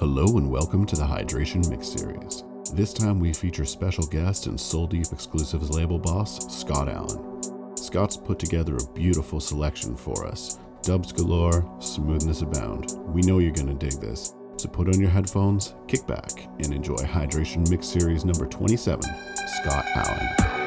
Hello and welcome to the Hydration Mix Series. This time we feature special guest and Soul Deep Exclusives label boss, Scott Allen. Scott's put together a beautiful selection for us. Dubs galore, smoothness abound. We know you're gonna dig this. So put on your headphones, kick back, and enjoy Hydration Mix Series number 27, Scott Allen.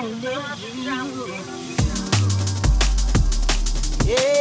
I love you. Yeah.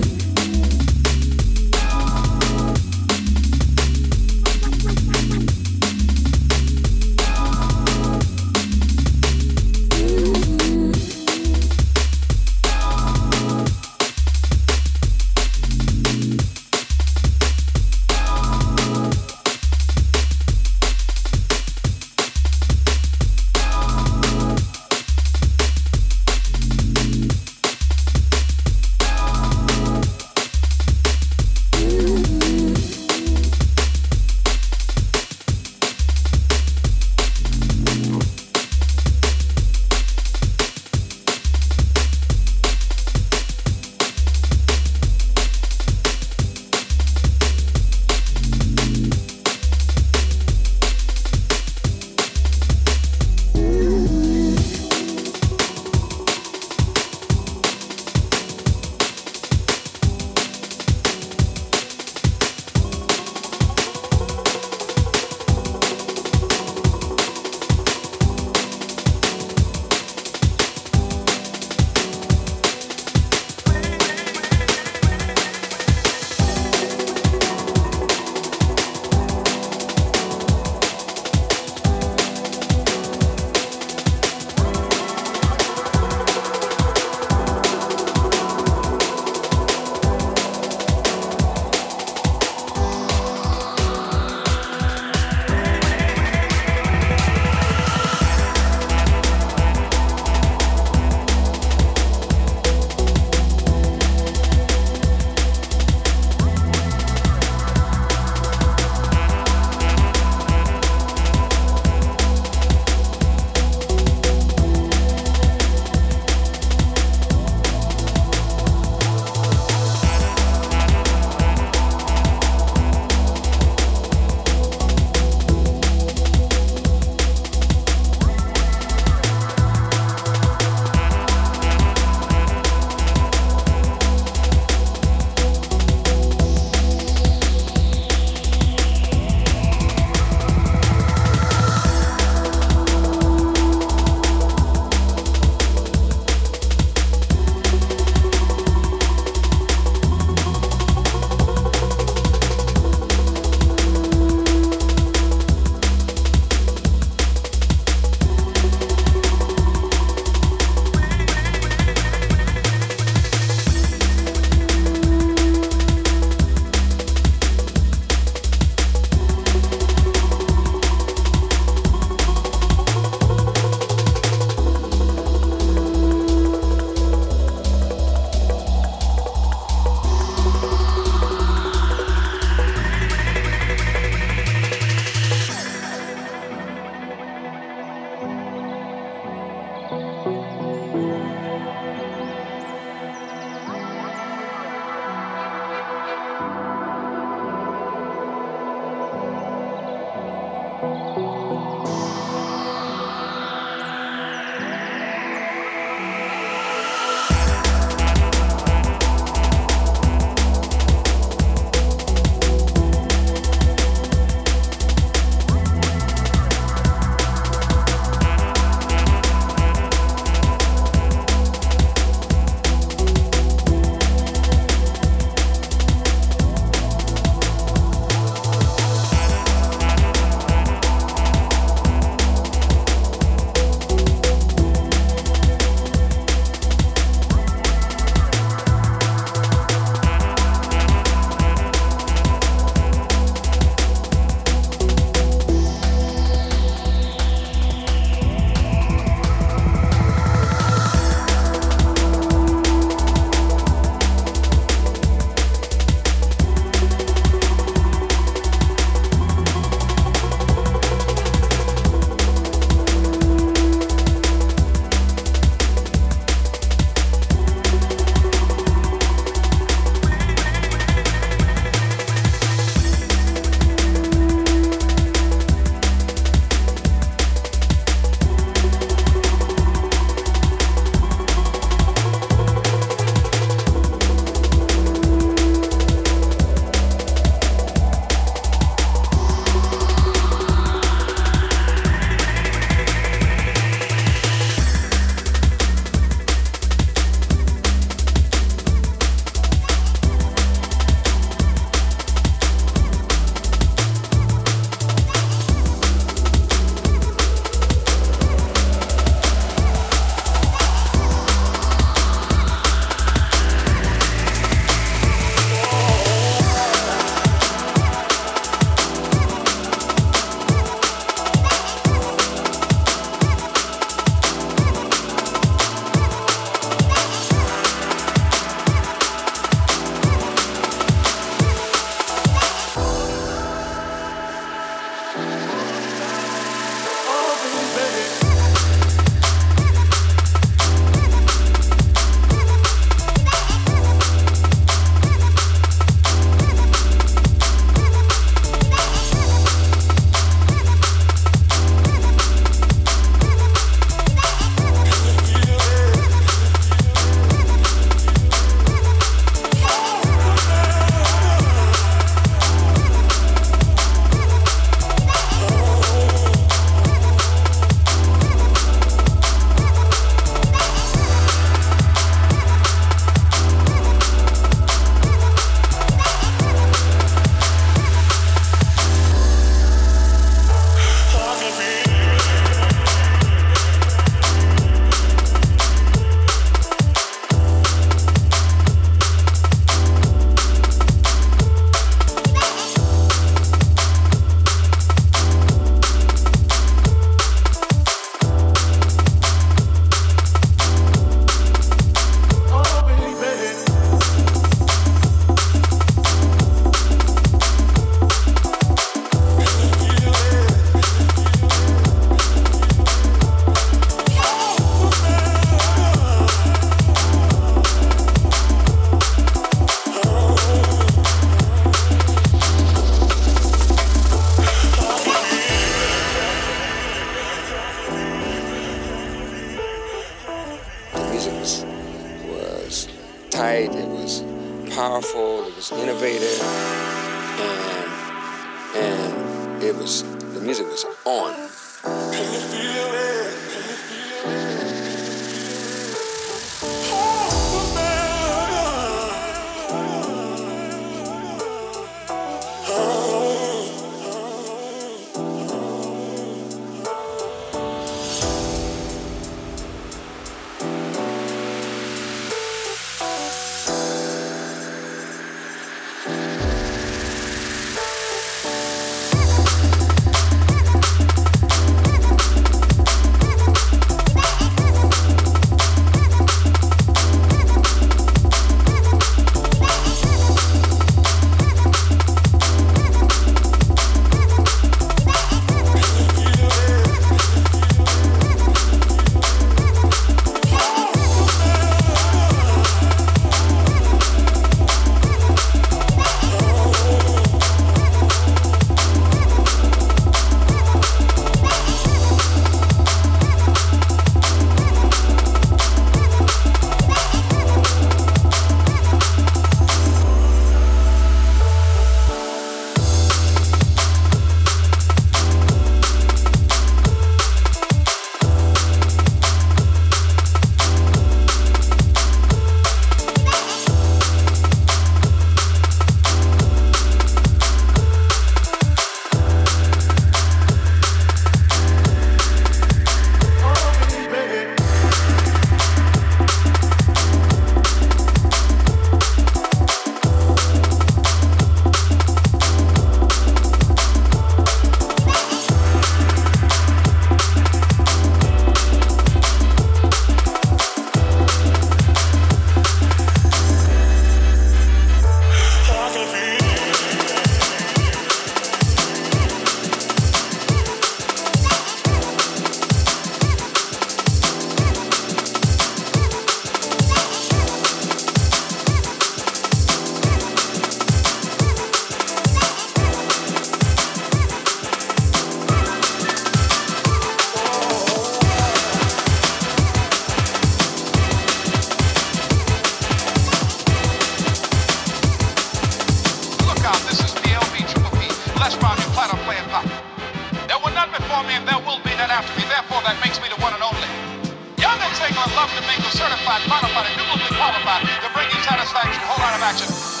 Love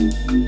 Thank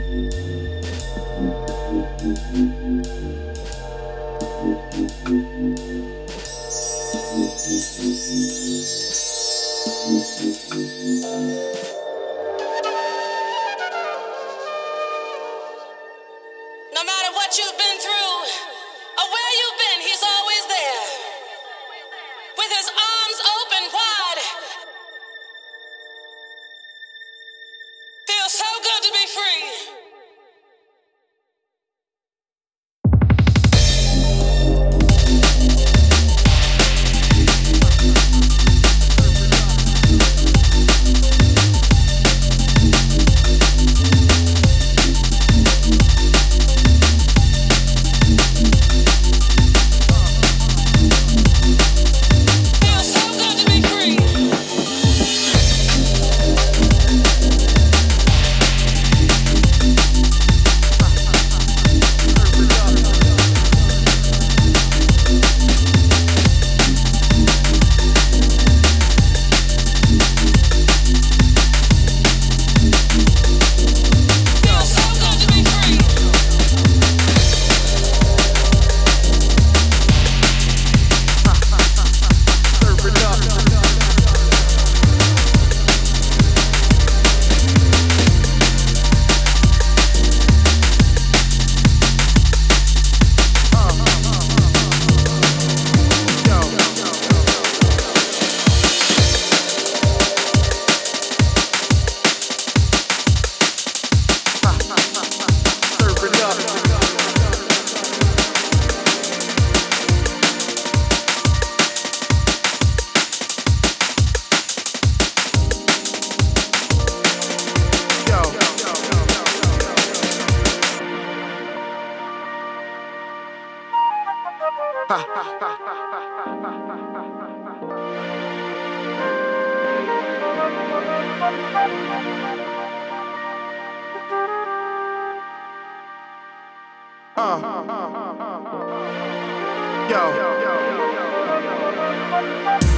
Uh. Yo. Yo.